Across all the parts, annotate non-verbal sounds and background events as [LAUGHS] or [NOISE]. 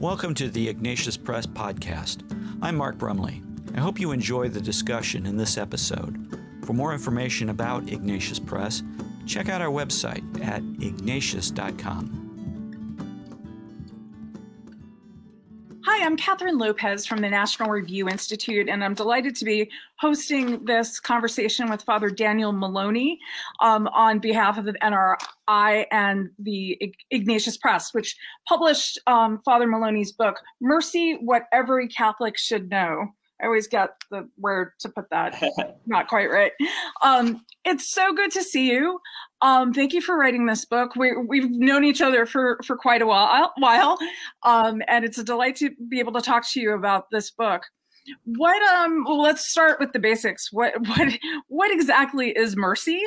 Welcome to the Ignatius Press Podcast. I'm Mark Brumley. I hope you enjoy the discussion in this episode. For more information about Ignatius Press, check out our website at ignatius.com. Hi, I'm Kathryn Lopez from the National Review Institute, and I'm delighted to be hosting this conversation with Father Daniel Moloney um, on behalf of the NRI and the Ignatius Press, which published um, Father Moloney's book, Mercy What Every Catholic Should Know. I always get the where to put that [LAUGHS] not quite right. Um, it's so good to see you. Um, thank you for writing this book. We, we've known each other for, for quite a while, while um, and it's a delight to be able to talk to you about this book. What um well, let's start with the basics. What [LAUGHS] what what exactly is mercy?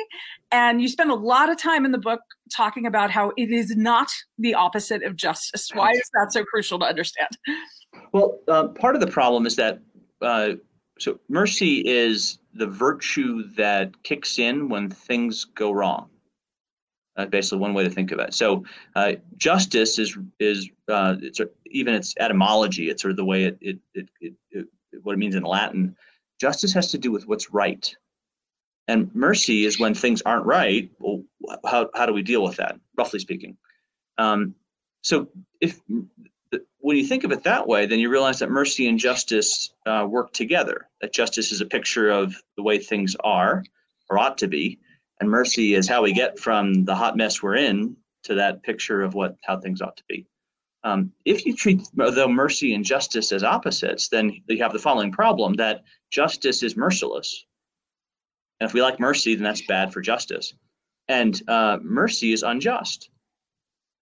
And you spend a lot of time in the book talking about how it is not the opposite of justice. Why is that so crucial to understand? Well, uh, part of the problem is that uh, so mercy is the virtue that kicks in when things go wrong. Uh, basically, one way to think of it. So, uh, justice is is uh, it's even its etymology. It's sort of the way it, it it, it what it means in Latin. Justice has to do with what's right, and mercy is when things aren't right. Well, how how do we deal with that? Roughly speaking. Um, so, if when you think of it that way, then you realize that mercy and justice uh, work together. That justice is a picture of the way things are or ought to be, and mercy is how we get from the hot mess we're in to that picture of what how things ought to be. Um, if you treat though mercy and justice as opposites, then you have the following problem: that justice is merciless, and if we like mercy, then that's bad for justice, and uh, mercy is unjust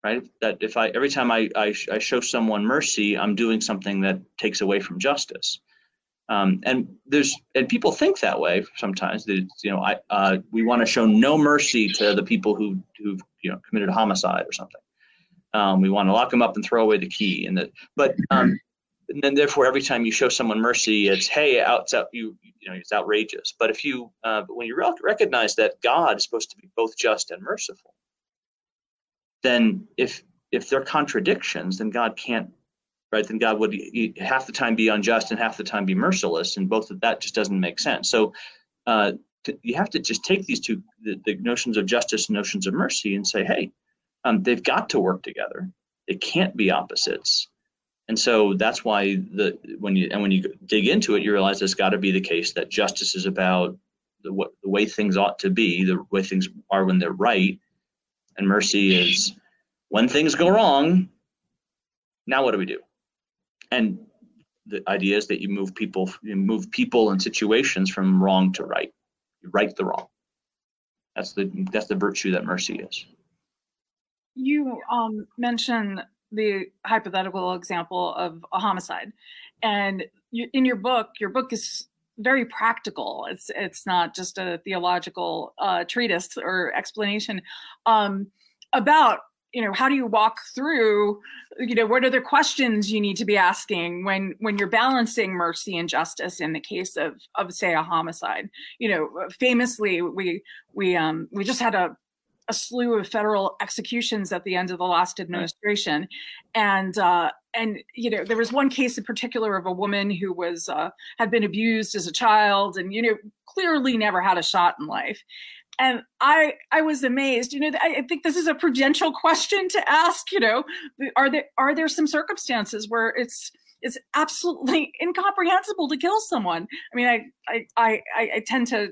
right? That if I every time I, I, I show someone mercy, I'm doing something that takes away from justice. Um, and there's and people think that way sometimes. That you know, I uh, we want to show no mercy to the people who who've you know committed homicide or something. Um, we want to lock them up and throw away the key. And the but um, and then therefore every time you show someone mercy, it's hey, out, out you you know it's outrageous. But if you uh, but when you recognize that God is supposed to be both just and merciful, then if if they're contradictions, then God can't, right? Then God would half the time be unjust and half the time be merciless, and both of that just doesn't make sense. So uh, you have to just take these two, the, the, notions of justice and notions of mercy, and say, hey, um, they've got to work together. They can't be opposites. And so that's why the when you and when you dig into it, you realize it's got to be the case that justice is about the, what, the way things ought to be, the way things are when they're right, and mercy is when things go wrong, now what do we do? And the idea is that you move people, you move people and situations from wrong to right. You right the wrong. That's the that's the virtue that mercy is. You um, mentioned the hypothetical example of a homicide, and you, in your book, your book is very practical. It's it's not just a theological uh, treatise or explanation um, about you know how do you walk through you know what are the questions you need to be asking when when you're balancing mercy and justice in the case of of say a homicide you know famously we we um we just had a a slew of federal executions at the end of the last administration. And uh and you know there was one case in particular of a woman who was uh, had been abused as a child and you know clearly never had a shot in life. And i i was amazed you know I, I, think this is a prudential question to ask you know are there are there some circumstances where it's it's absolutely [LAUGHS] incomprehensible to kill someone? I mean i i i, I tend to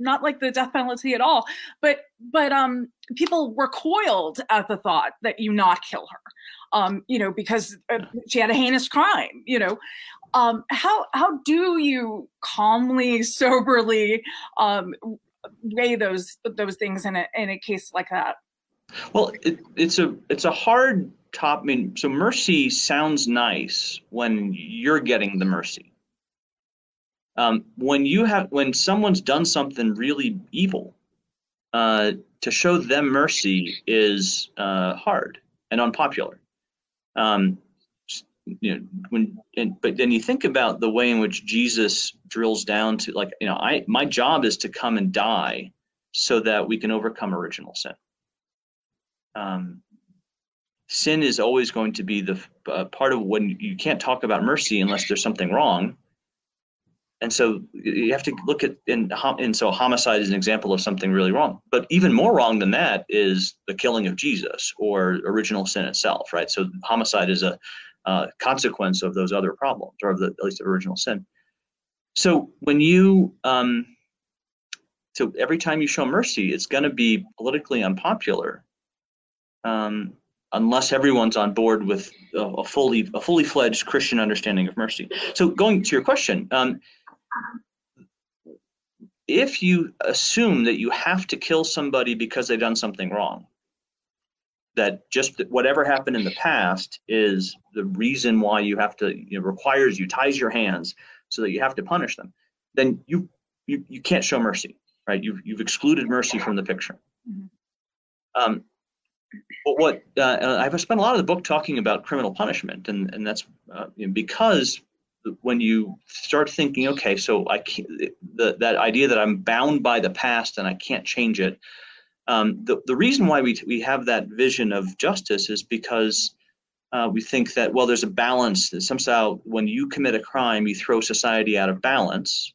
not like the death penalty at all but but um people recoiled at the thought that you not kill her um you know because uh, she had a heinous crime you know. Um how how do you calmly [LAUGHS] soberly um weigh those those things in a in a case like that? Well it, it's a it's a hard top i mean so mercy sounds nice when you're getting the mercy um, when you have when someone's done something really evil, uh, to show them mercy is uh, hard and unpopular. Um, you know, when and, but then you think about the way in which Jesus drills down to like you know I my job is to come and die so that we can overcome original sin. Um, sin is always going to be the uh, part of when you can't talk about mercy unless there's something wrong. And so you have to look at and, so homicide is an example of something really wrong. But even more wrong than that is the killing of Jesus or original sin itself, right? So homicide is a uh, consequence of those other problems, or of the, at least of original sin. So when you um, so every time you show mercy, it's going to be politically unpopular, um, unless everyone's on board with a, a, fully a fully fledged Christian understanding of mercy. So going to your question, um, if you assume that you have to kill somebody because they've done something wrong, that just whatever happened in the past is the reason why you have to you know, requires you ties your hands so that you have to punish them, then you you, you can't show mercy right? You've, you've excluded mercy from the picture. Mm-hmm. Um, but what uh, I've spent a lot of the book talking about criminal punishment, and and that's uh, you know, because when you start thinking, okay, so I can't, the that idea that I'm bound by the past and I can't change it. Um, the the reason why we we have that vision of justice is because uh, we think that well, there's a balance. That somehow, when you commit a crime, you throw society out of balance,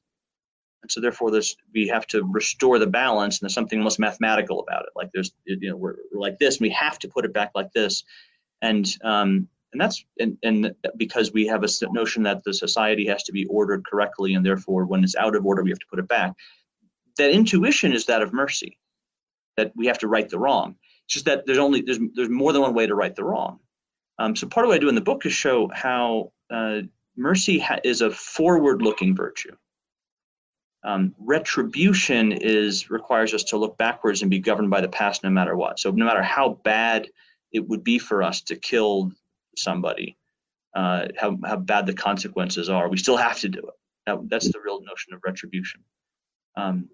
and so therefore this we have to restore the balance and there's something almost mathematical about it like there's you know we're, we're like this and we have to put it back like this and um, and that's and, and because we have a notion that the society has to be ordered correctly and therefore when it's out of order we have to put it back. That intuition is that of mercy that we have to right the wrong. It's just that there's only there's there's more than one way to right the wrong. Um, so part of what i do in the book is show how uh, mercy ha- is a forward looking virtue. Um, retribution is requires us to look backwards and be governed by the past no matter what. So no matter how bad it would be for us to kill somebody, uh, how, how bad the consequences are, we still have to do it. That, that's the real notion of retribution. Um,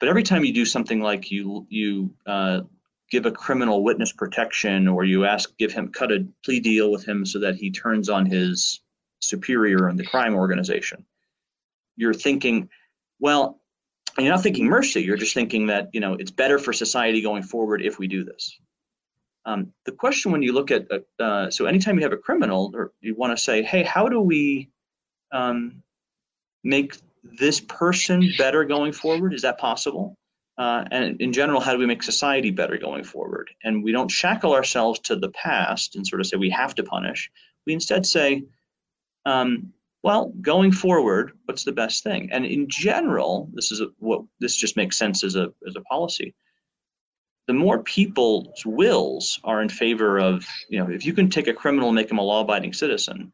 but every time you do something like you you uh, give a criminal witness protection or you ask give him cut a plea deal with him so that he turns on his superior in the crime organization, you're thinking well, you're not thinking mercy. You're just thinking that you know it's better for society going forward if we do this. Um, the question when you look at uh, uh so anytime you have a criminal, or you want to say, hey, how do we um, make this person better going forward? Is that possible? Uh, and in general, how do we make society better going forward? And we don't shackle ourselves to the past and sort of say we have to punish. We instead say, um, well, going forward, what's the best thing? And in general, this is a, what this just makes sense as a as a policy. The more people's wills are in favor of, you know, if you can take a criminal and make him a law-abiding citizen,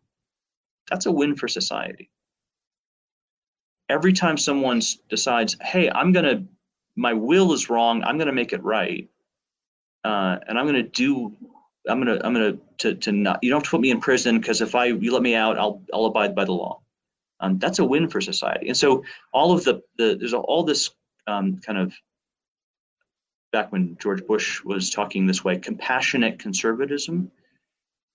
that's a win for society. Every time someone decides, hey, I'm gonna, my will is wrong, I'm gonna make it right, uh, and I'm gonna do I'm gonna I'm gonna to to not you don't have to put me in prison because if I you let me out I'll I'll abide by the law. Um, that's a win for society. And so all of the the there's all this um, kind of back when George Bush was talking this way compassionate conservatism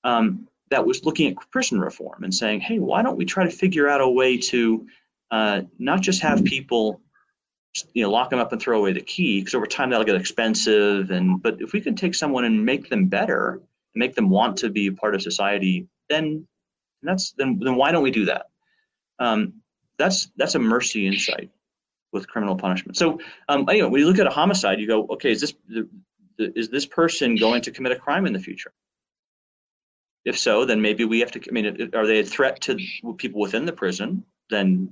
um, that was looking at prison reform and saying hey why don't we try to figure out a way to uh, not just have people you know lock them up and throw away the key because over time that'll get expensive and but if we can take someone and make them better and make them want to be a part of society then that's then then why don't we do that? Um, that's that's a mercy insight with criminal punishment so um, anyway when you look at a homicide you go okay is this is this person going to commit a crime in the future if so then maybe we have to i mean are they a threat to people within the prison then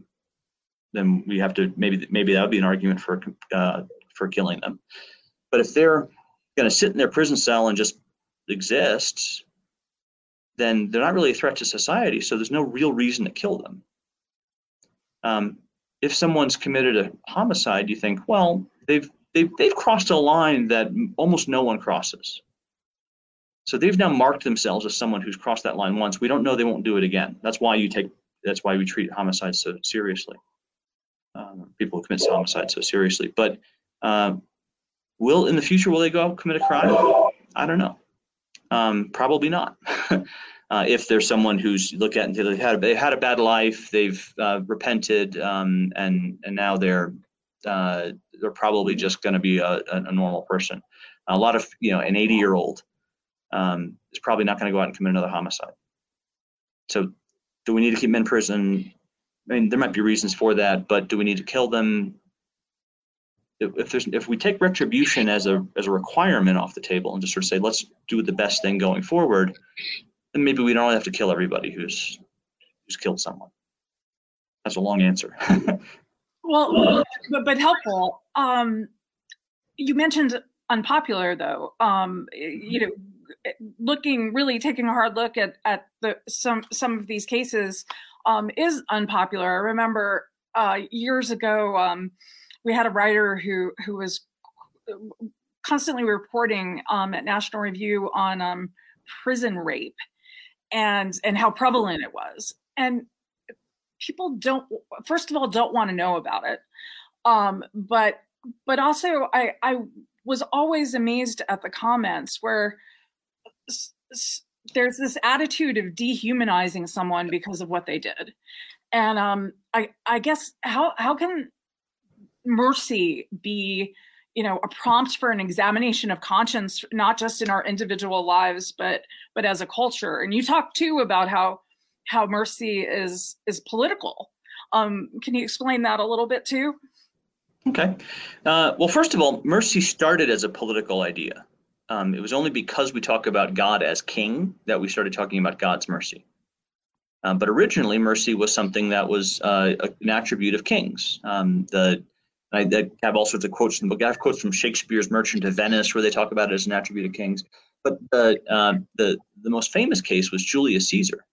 then we have to maybe maybe that would be an argument for uh, for killing them. But if they're going to sit in their prison cell and just exist, then they're not really a threat to society. So there's no real reason to kill them. Um, if someone's committed a homicide, you think, well, they've they've they've crossed a line that almost no one crosses. So they've now marked themselves as someone who's crossed that line once. We don't know they won't do it again. That's why you take. That's why we treat homicides so seriously um, people who commit homicide so seriously. But uh, will in the future will they go commit a crime? I don't know. Um, probably not. [LAUGHS] uh, if there's someone who's look at and they've had a, they had a bad life, they've uh, repented, um, and and now they're uh, they're probably just going to be a, a, normal person. A lot of you know an 80 year old um, is probably not going to go out and commit another homicide. So, do we need to keep them in prison? I mean, there might be reasons for that, but do we need to kill them? If there's if we take retribution as a as a requirement off the table and just sort of say let's do the best thing going forward, then maybe we don't have to kill everybody who's who's killed someone. That's a long answer. [LAUGHS] well, but, but helpful. Um, you mentioned unpopular though. Um, you know, looking really taking a hard look at at the some some of these cases um, is unpopular. I remember uh, years ago um, we had a writer who who was constantly reporting um, at National Review on um, prison rape and and how prevalent it was. And people don't first of all don't want to know about it, um, but but also I I was always amazed at the comments where there's this attitude of dehumanizing someone because of what they did and um, I, I guess how how can mercy be you know a prompt for an examination of conscience not just in our individual lives but but as a culture. And you talk too about how how mercy is is political. Um, can you explain that a little bit too? Okay. Uh, well first of all mercy started as a political idea. Um, it was only because we talk about God as king that we started talking about God's mercy. Um, but originally, mercy was something that was uh, an attribute of kings. Um, the I, I, have all sorts of quotes in the book. I have quotes from Shakespeare's Merchant of Venice where they talk about it as an attribute of kings. But the uh, the the most famous case was Julius Caesar,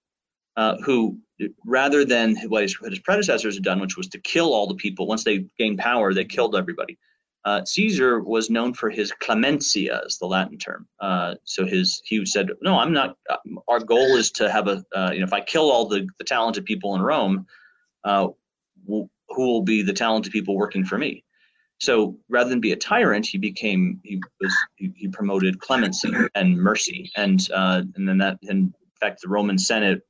uh, who rather than what his, what his predecessors had done, which was to kill all the people once they gained power, they killed everybody. Uh, Caesar was known for his clementia, is the Latin term. Uh, so his he said, no, I'm not. Uh, our goal is to have a. Uh, you know, if I kill all the, the talented people in Rome, uh, who will be the talented people working for me? So rather than be a tyrant, he became he was he, promoted clemency and mercy, and uh, and then that in fact the Roman Senate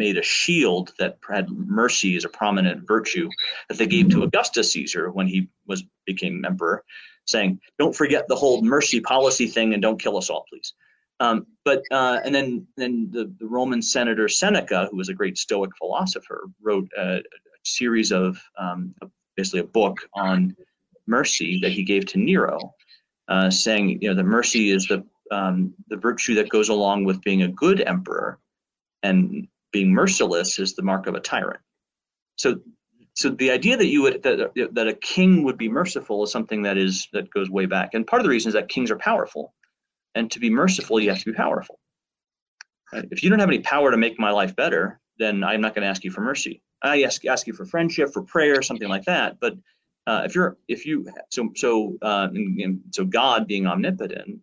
made a shield that had mercy as a prominent virtue that they gave to Augustus Caesar when he was became emperor, saying, "Don't forget the whole mercy policy thing, and don't kill us all, please." Um, but uh, and then then the, the Roman senator Seneca, who was a great Stoic philosopher, wrote a series of um, basically a book on mercy that he gave to Nero, uh, saying, you know, that mercy is the um, the virtue that goes along with being a good emperor, and being merciless is the mark of a tyrant. So, so the idea that you would that that a king would be merciful is something that is that goes way back. And part of the reason is that kings are powerful, and to be merciful, you have to be powerful. Right? If you don't have any power to make my life better, then I'm not going to ask you for mercy. I ask ask you for friendship, for prayer, something like that. But uh, if you're if you so so uh, and, and so God being omnipotent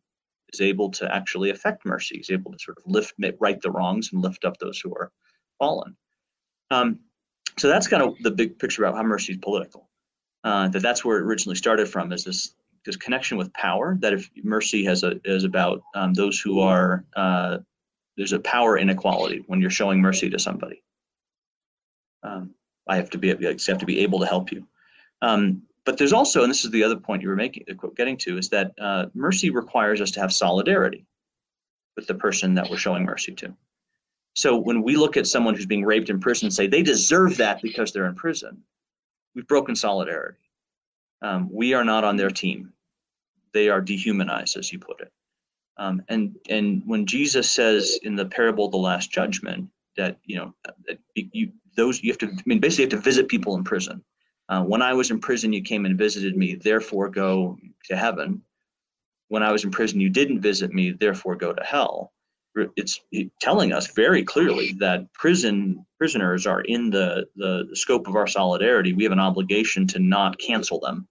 is able to actually affect mercy. He's able to sort of lift, right the wrongs and lift up those who are fallen. Um, so that's kind of the big picture about how mercy is political. Uh, that that's where it originally started from is this this connection with power. That if mercy has a is about um, those who are uh, there's a power inequality when you're showing mercy to somebody. Um, I have to be I have to be able to help you. Um, but there's also, and this is the other point you were making, uh, getting to, is that uh, mercy requires us to have solidarity with the person that we're showing mercy to. So when we look at someone who's being raped in prison and say they deserve that because they're in prison, we've broken solidarity. Um, we are not on their team. They are dehumanized, as you put it. Um, and and when Jesus says in the parable of the Last Judgment that you know that you those you have to I mean basically you have to visit people in prison uh, when I was in prison, you came and visited me, therefore go to heaven. When I was in prison, you didn't visit me, therefore go to hell. It's telling us very clearly that prison prisoners are in the, the, scope of our solidarity. We have an obligation to not cancel them,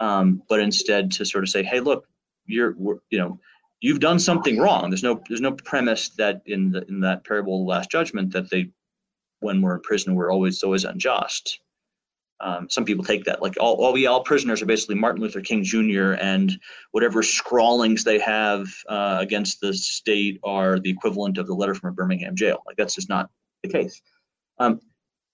um, but instead to sort of say, "Hey, look, you're you know you've done something wrong." There's no there's no premise that in the in that parable of the Last Judgment that they when we're in prison we're always always unjust um, some people take that like all, all we all prisoners are basically Martin Luther King Jr. and whatever scrawlings they have uh, against the state are the equivalent of the letter from a Birmingham jail. Like that's just not the case. Um,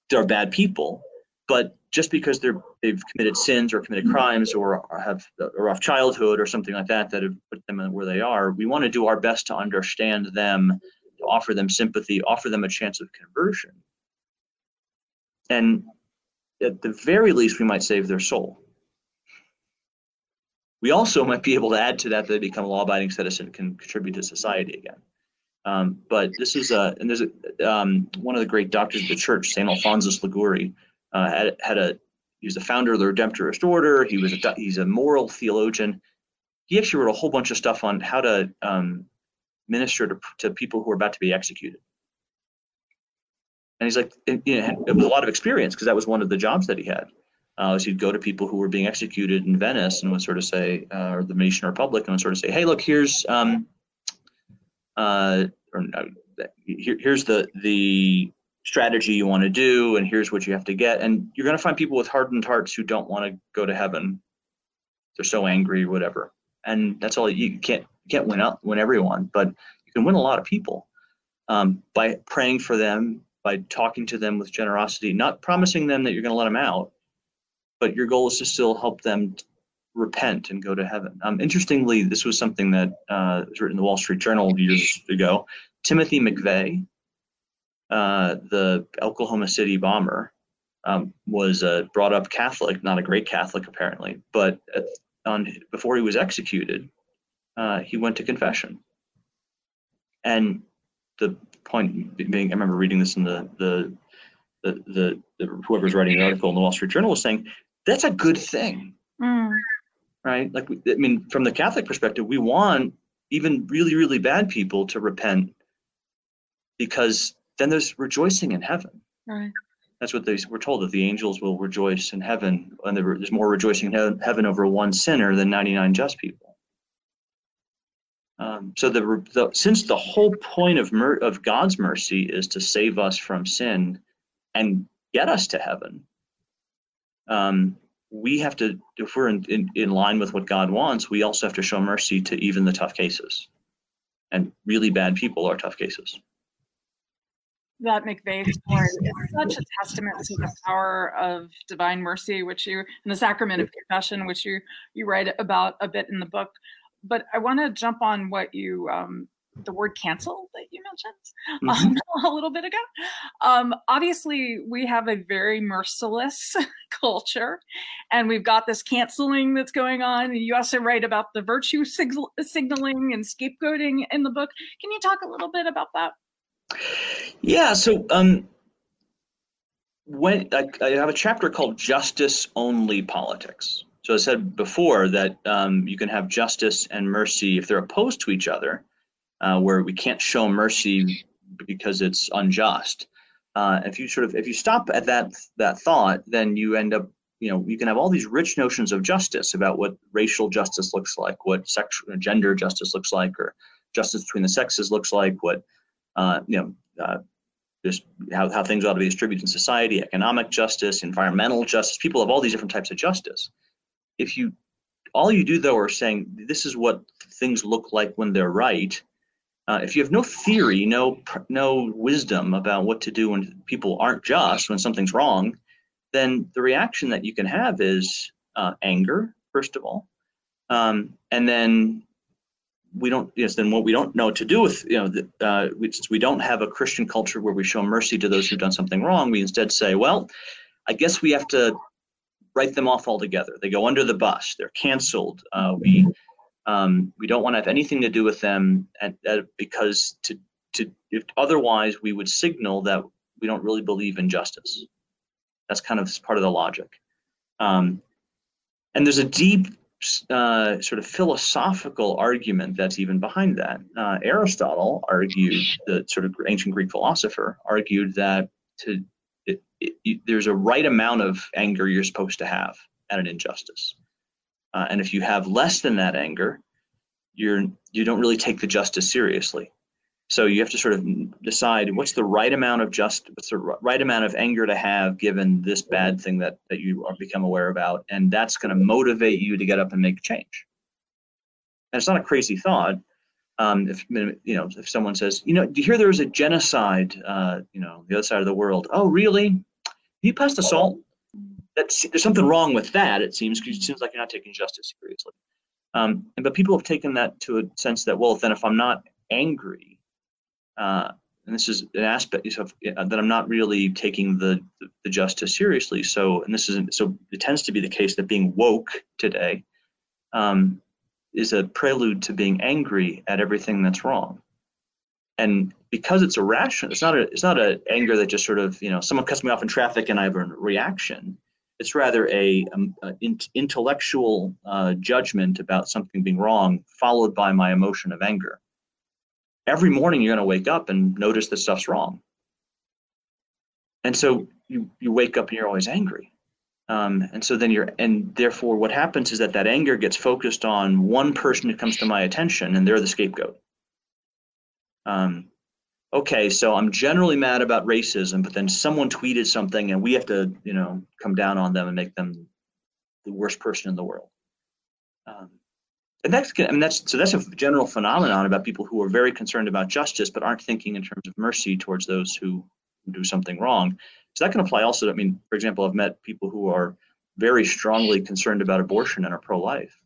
there are bad people, but just because they're they've committed sins or committed crimes or have a rough childhood or something like that that have put them where they are, we want to do our best to understand them, to offer them sympathy, offer them a chance of conversion. And at the very least, we might save their soul. We also [LAUGHS] might be able to add to that that they become a law-abiding citizen and can contribute to society again. Um, but this is a, and there's a, um, one of the great doctors of the church, St. Alphonsus Liguori, uh, had, had a, he was the founder of the Redemptorist Order. He was a, he's a moral theologian. He actually wrote a whole bunch of stuff on how to um, minister to, to people who are about to be executed. And he's like, it, you know, it was a lot of experience because that was one of the jobs that he had. Uh, is he'd go to people who were being executed in Venice and would sort of say, uh, or the Venetian Republic, and would sort of say, hey, look, here's, um, uh, or here, here's the the strategy you want to do, and here's what you have to get. And you're going to find people with hardened hearts who don't want to go to heaven. They're so angry, whatever. And that's all you can't you can't win out win everyone, but you can win a lot of people um, by praying for them, by talking to them with generosity, not promising them that you're going to let them out, but your goal is to still help them repent and go to heaven. Um, interestingly, this was something that uh, was written in the Wall Street Journal years ago. Timothy McVeigh, uh, the Oklahoma City bomber, um, was uh, brought up Catholic, not a great Catholic apparently, but at, on before he was executed, uh, he went to confession. And the point being, I remember reading this in the the the, the, the whoever's writing the article in the Wall Street Journal was saying that's a good thing, mm. right? Like, I mean, from the Catholic perspective, we want even really, really bad people to repent because then there's rejoicing in heaven. Right. That's what they we're told that the angels will rejoice in heaven, and there's more rejoicing in heaven over one sinner than 99 just people. Um, so the, the, since the whole point of mer- of God's mercy is to save us from sin and get us to heaven, um, we have to, if we're in, in, in line with what God wants, we also have to show mercy to even the tough cases. And really bad people are tough cases. That McVeigh story is such a testament to the power of divine mercy, which you, and the sacrament of confession, which you you write about a bit in the book. But I want to jump on what you um, the word cancel that you mentioned [LAUGHS] mm-hmm. um, a little bit ago. Um, obviously, we have a very merciless [LAUGHS] culture, and we've got this canceling that's going on. You also write about the virtue sig- signaling and scapegoating in the book. Can you talk a little bit about that? Yeah. So, um, when I, I have a chapter called "Justice Only Politics." So I said before that um, you can have justice and mercy if they're opposed to each other uh, where we can't show mercy because it's unjust. Uh, if you sort of if you stop at that that thought, then you end up you know you can have all these rich notions of justice about what racial justice looks like, what sexual gender justice looks like, or justice between the sexes looks like, what uh, you know. Uh, just how, how things ought to be distributed in society, economic justice, environmental justice. People have all these different types of justice. If you all you do though are saying this is what things look like when they're right, uh, if you have no theory, no no wisdom about what to do when people aren't just, when something's wrong, then the reaction that you can have is uh, anger, first of all, um, and then we don't. Yes, then what we don't know what to do with you know, the, uh, since we don't have a Christian culture where we show mercy to those who've done something wrong, we instead say, well, I guess we have to write them off altogether. They go under the bus. They're canceled. Uh, we um, we don't want to have anything to do with them at, because to, to if otherwise we would signal that we don't really believe in justice. That's kind of part of the logic. Um, and there's a deep uh, sort of philosophical argument that's even behind that. Uh, Aristotle argued, the sort of ancient Greek philosopher, argued that to it, it, there's a right amount of anger you're supposed to have at an injustice. Uh, and if you have less than that anger, you're you don't really take the justice seriously. So you have to sort of decide what's the right amount of just what's the right amount of anger to have given this bad thing that that you are become aware about, and that's going to motivate you to get up and make change. And it's not a crazy thought. Um, if you know, if someone says, you know, do you hear there was a genocide, uh, you know, the other side of the world? Oh, really? You passed a salt that's there's something wrong with that. It seems because it seems like you're not taking justice seriously. Um, and but people have taken that to a sense that well, then if I'm not angry, uh, and this is an aspect of uh, that I'm not really taking the, the, justice seriously. So, and this isn't so. It tends to be the case that being woke today um, is a prelude to being angry at everything that's wrong. And because it's irrational, it's not a it's not an anger that just sort of you know someone cuts me off in traffic and I have a reaction. It's rather a, um, a in, intellectual uh, judgment about something being wrong, followed by my emotion of anger. Every morning you're going to wake up and notice that stuff's wrong, and so you you wake up and you're always angry. Um, and so then you're, and therefore what happens is that that anger gets focused on one person who comes to my attention and they're the scapegoat. Um, okay, so I'm generally mad about racism, but then someone tweeted something and we have to, you know, come down on them and make them the worst person in the world. Um, and that's, I mean, that's, so that's a general phenomenon about people who are very concerned about justice, but aren't thinking in terms of mercy towards those who do something wrong. So that can apply also. To, I mean, for example, I've met people who are very strongly concerned about abortion and are pro-life,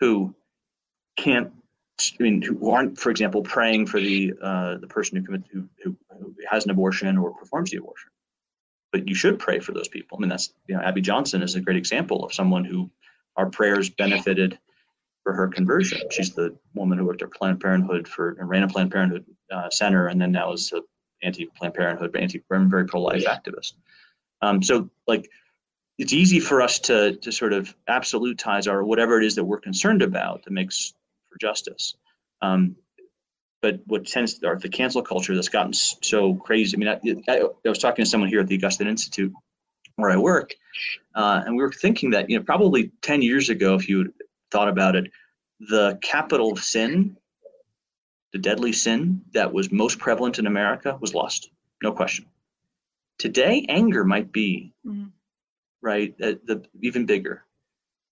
who can't. I mean, who aren't, for example, praying for the uh, the person who commits who, who, who has an abortion or performs the abortion. But you should pray for those people. I mean, that's you know, Abby Johnson is a great example of someone who our prayers benefited for her conversion. She's the woman who worked at Planned Parenthood for and ran a Planned Parenthood uh, center, and then now is a anti-Planned Parenthood, anti very pro-life activist. Um, so like it's easy for us to to sort of absolutize our whatever it is that we're concerned about that makes for justice. Um, but what tends to, or the cancel culture that's gotten so crazy. I mean, I, I, I, was talking to someone here at the Augustine Institute where I work, uh, and we were thinking that you know probably ten years ago, if you thought about it, the capital sin the deadly sin that was most prevalent in America was lust, no question. Today, anger might be mm-hmm. right, the, the, even bigger,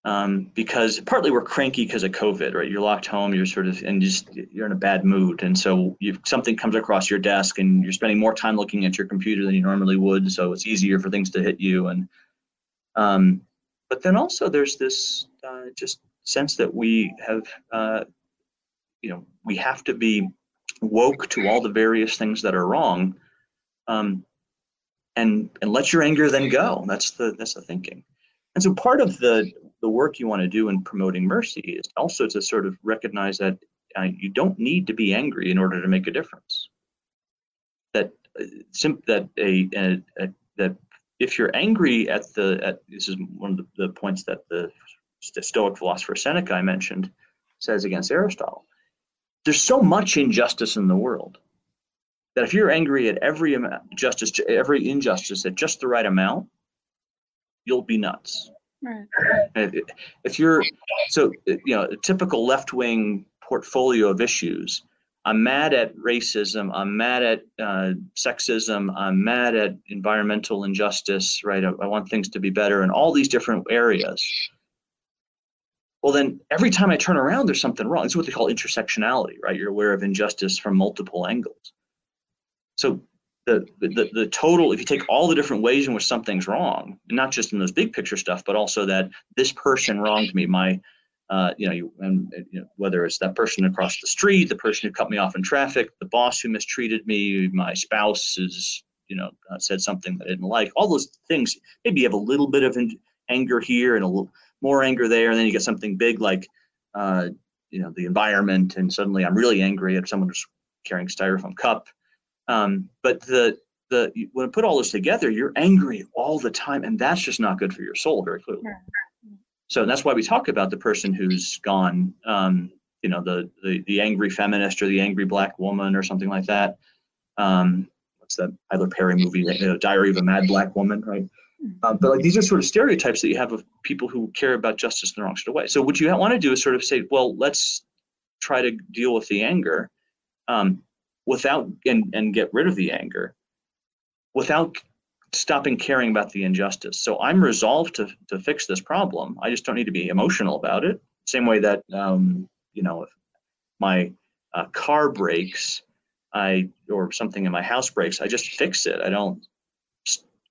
um, because partly we're cranky because of COVID, right? You're locked home, you're sort of and just you're in a bad mood, and so you something comes across your desk, and you're spending more time looking at your computer than you normally would, so it's easier for things to hit you, and um, but then also there's this uh, just sense that we have uh, you know we have to be woke to all the various things that are wrong um, and and let your anger then go. That's the that's the thinking. And so part of the the work you want to do in promoting mercy is also to sort of recognize that uh, you don't need to be angry in order to make a difference. That uh, sim- that a, a, a, that if you're angry at the at this is one of the, the points that the stoic philosopher seneca i mentioned says against aristotle there's so much injustice in the world that if you're angry at every amount, justice, every injustice at just the right amount, you'll be nuts. Right. If you're so, you know, a typical left-wing portfolio of issues. I'm mad at racism. I'm mad at uh, sexism. I'm mad at environmental injustice. Right. I, I want things to be better in all these different areas well then every time i turn around there's something wrong it's what they call intersectionality right you're aware of injustice from multiple angles so the, the the total if you take all the different ways in which something's wrong not just in those big picture stuff but also that this person wronged me my uh, you know, you, and, you know, whether it's that person across the street, the person who cut me off in traffic, the boss who mistreated me, my spouse is, you know, uh, said something that I didn't like. All those things. Maybe you have a little bit of in, anger here and a little, more anger there, and then you get something big like uh, you know the environment, and suddenly I'm really angry at someone who's carrying styrofoam cup. Um, but the the when I put all this together, you're angry all the time, and that's just not good for your soul, very clearly. So that's why we talk about the person who's gone, um, you know, the, the the angry feminist or the angry black woman or something like that. Um, what's that Tyler Perry movie, you know, Diary of a Mad Black Woman, right? Um, but like these are sort of stereotypes that you have of people who care about justice in the wrong sort of way. So what you want to do is sort of say, well, let's try to deal with the anger um, without and, and get rid of the anger without stopping caring about the injustice. So I'm resolved to to fix this problem. I just don't need to be emotional about it. Same way that um, you know if my uh, car breaks, I or something in my house breaks, I just fix it. I don't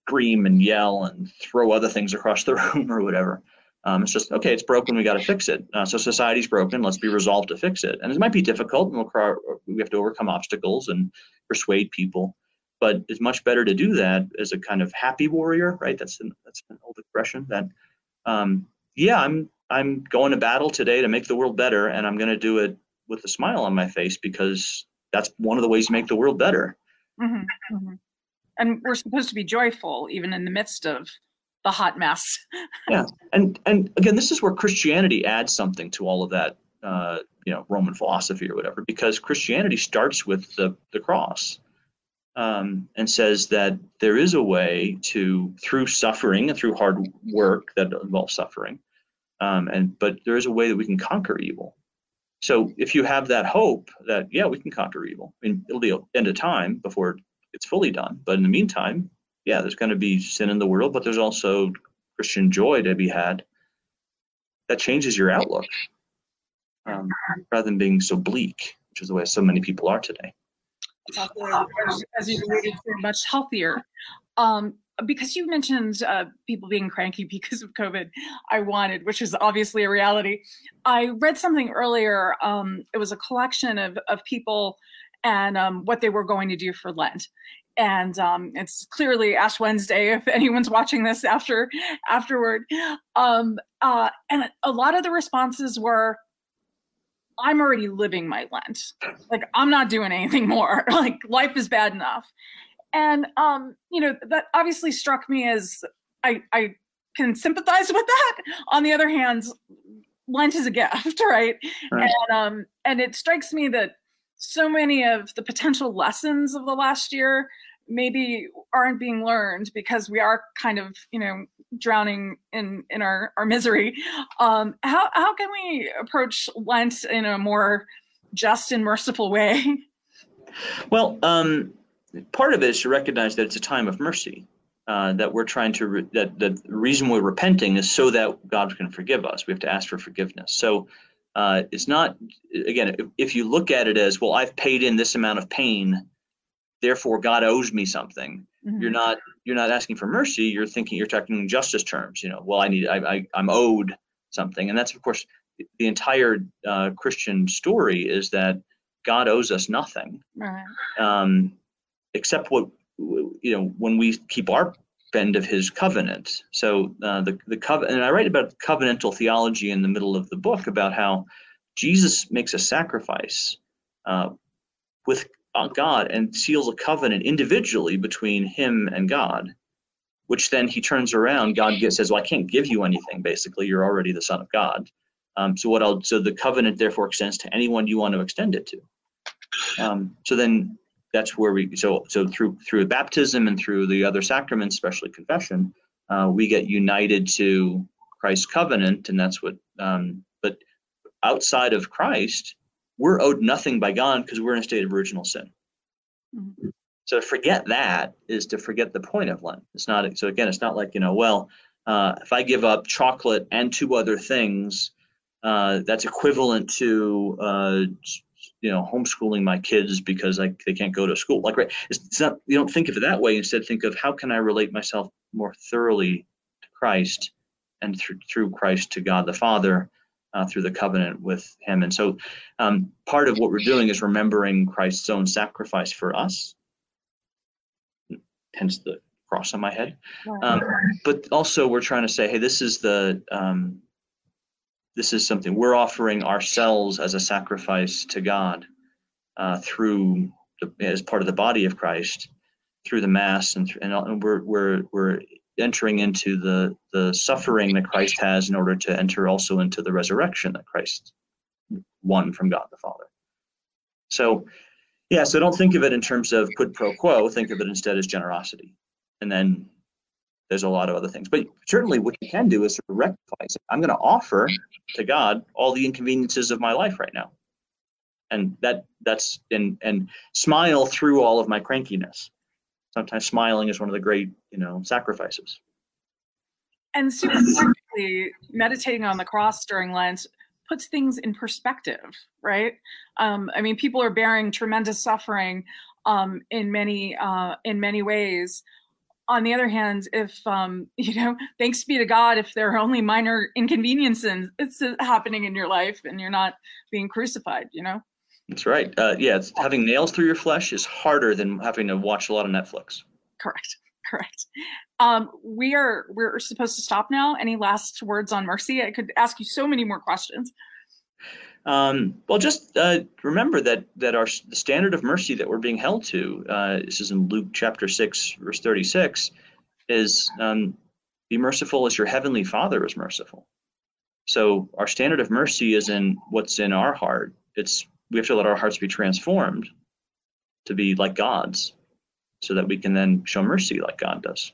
scream and yell and throw other things across the [LAUGHS] room or whatever. Um, it's just okay. It's broken. We got to fix it. Uh, so society's broken. Let's be resolved to fix it. And it might be difficult, and we'll, we have to overcome obstacles and persuade people. But it's much better to do that as a kind of happy warrior, right? That's an, that's an old expression. That um, yeah, I'm I'm going to battle today to make the world better, and I'm going to do it with a smile on my face because that's one of the ways to make the world better. Mm-hmm, mm-hmm. And we're supposed to be joyful even in the midst of the hot mess. [LAUGHS] yeah, and and again, this is where Christianity adds something to all of that, uh, you know, Roman philosophy or whatever, because Christianity starts with the the cross. Um, and says that there is a way to, through suffering and through hard work that involves suffering, um, and but there is a way that we can conquer evil. So if you have that hope that yeah, we can conquer evil, I mean, it'll be end of time before it's fully done. But in the meantime, yeah, there's going to be sin in the world, but there's also Christian joy to be had. That changes your outlook um, rather than being so bleak, which is the way so many people are today. As you alluded to, much healthier. Um, because you mentioned uh, people being cranky [LAUGHS] because of COVID, I wanted, which is obviously a reality. I read something earlier. Um, it was a collection of, of people and um, what they were going to do for Lent. And um, it's clearly Ash Wednesday if anyone's watching this after afterward. Um, uh, and a lot of the responses were, "I'm already living my Lent. Like I'm not doing anything more. [LAUGHS] like life is bad enough." and um, you know that obviously struck me as I, I can sympathize with that. On the other hand, Lent is a gift, [LAUGHS] right? right. And um, and it strikes me that so many of the potential lessons of the last year maybe aren't being learned because we are kind of you know drowning in in our our misery um how how can we approach lent in a more just and merciful way well um part of it is to recognize that it's a time of mercy. Uh, that we're trying to re- that, that the reason we're repenting is so that God can forgive us. We have to ask for forgiveness. So uh, it's not again if, if, you look at it as well, I've paid in this amount of pain, therefore God owes me something. Mm-hmm. You're not you're not asking for mercy. You're thinking you're talking in justice terms. You know, well I need I, I I'm owed something, and that's of course the entire uh, Christian story is that God owes us nothing. Right. Um, except what you know when we keep our end of his covenant. So uh, the the covenant, and I write about covenantal theology in the middle of the book about how Jesus makes a sacrifice uh, with uh, God and seals a covenant individually between him and God, which then he turns around. God gets, says, "Well, I can't give you anything. Basically, you're already the Son of God." Um, so what I'll so the covenant therefore extends to anyone you want to extend it to. Um, so then that's where we so so through through baptism and through the other sacraments, especially confession, uh, we get united to Christ's covenant, and that's what. Um, but outside of Christ, we're owed nothing by God because we're in a state of original sin. Mm-hmm. So to forget that is to forget the point of Lent. It's not so again. It's not like you know. Well, uh, if I give up chocolate and two other things, uh, that's equivalent to uh, you know homeschooling my kids because like they can't go to school. Like right it's, it's not you don't think of it that way. Instead think of how can i relate myself more thoroughly to christ and through, through christ to god the father uh, through the covenant with him. And so um, part of what we're doing is remembering christ's own sacrifice for us. Hence the cross on my head. Um, but also we're trying to say hey this is the um, this is something we're offering ourselves as a sacrifice to God uh, through the, as part of the body of Christ through the mass and, and we're we're we're entering into the the suffering that Christ has in order to enter also into the resurrection that Christ won from God the Father. So yeah, so don't think of it in terms of quid pro quo, think of it instead as generosity. And then there's a lot of other things. But certainly what you can do is rectify. I'm going to offer to God all the inconveniences of my life right now. And that that's and and smile through all of my crankiness. Sometimes smiling is one of the great, you know, sacrifices. And super practically, meditating on the cross during Lent puts things in perspective, right? Um, I mean, people are bearing tremendous suffering um, in many uh, in many ways on the other hand, if um, [LAUGHS] you know, thanks be to God, if there are only minor inconveniences it's happening in your life and you're not being crucified, you know. That's right. Uh, yeah, having nails through your flesh is harder than having to watch a lot of Netflix. Correct. [LAUGHS] Correct. Um, we are we're supposed to stop now. Any last words on mercy? I could ask you so many more questions. Um, well, just uh, remember that that our the standard of mercy that we're being held to. Uh, this is in Luke chapter six, verse thirty-six. Is um, be merciful as your heavenly Father is merciful. So our standard of mercy is in what's in our heart. It's we have to let our hearts be transformed to be like God's, so that we can then show mercy like God does.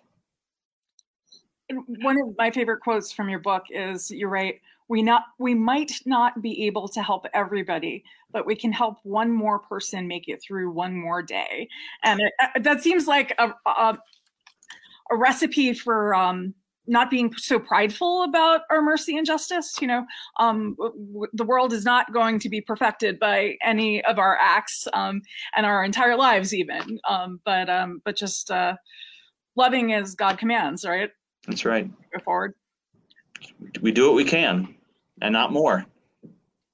One of my favorite quotes from your book is you write we not we might not be able to help everybody but we can help one more person make it through one more day. And it, uh, that seems like a, a, a recipe for um, not being so prideful about our mercy and justice you know? Um, w- the world is not going to be perfected by any of our acts um, and our entire lives even. Um, but um, but just uh, loving as god commands right? That's right. Go forward. We do what we can and not more.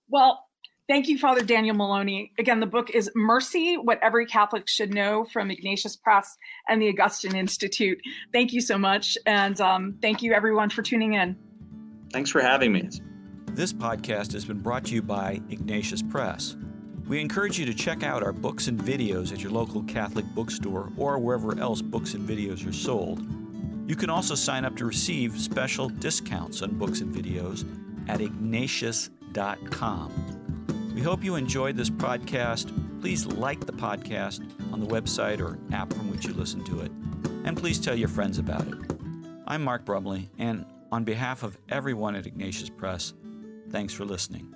Well, thank you, Father Daniel Moloney. Again, the book is Mercy What Every Catholic Should Know from Ignatius Press and the Augustine Institute. Thank you so much. And um, thank you, everyone, for tuning in. Thanks for having me. This podcast has been brought to you by Ignatius Press. We encourage you to check out our books and videos at your local Catholic bookstore or wherever else books and videos are sold. You can also sign up to receive special discounts on books and videos at ignatius.com. We hope you enjoyed this podcast. Please like the podcast on the website or app from which you listen to it, and please tell your friends about it. I'm Mark Brumley, and on behalf of everyone at Ignatius Press, thanks for listening.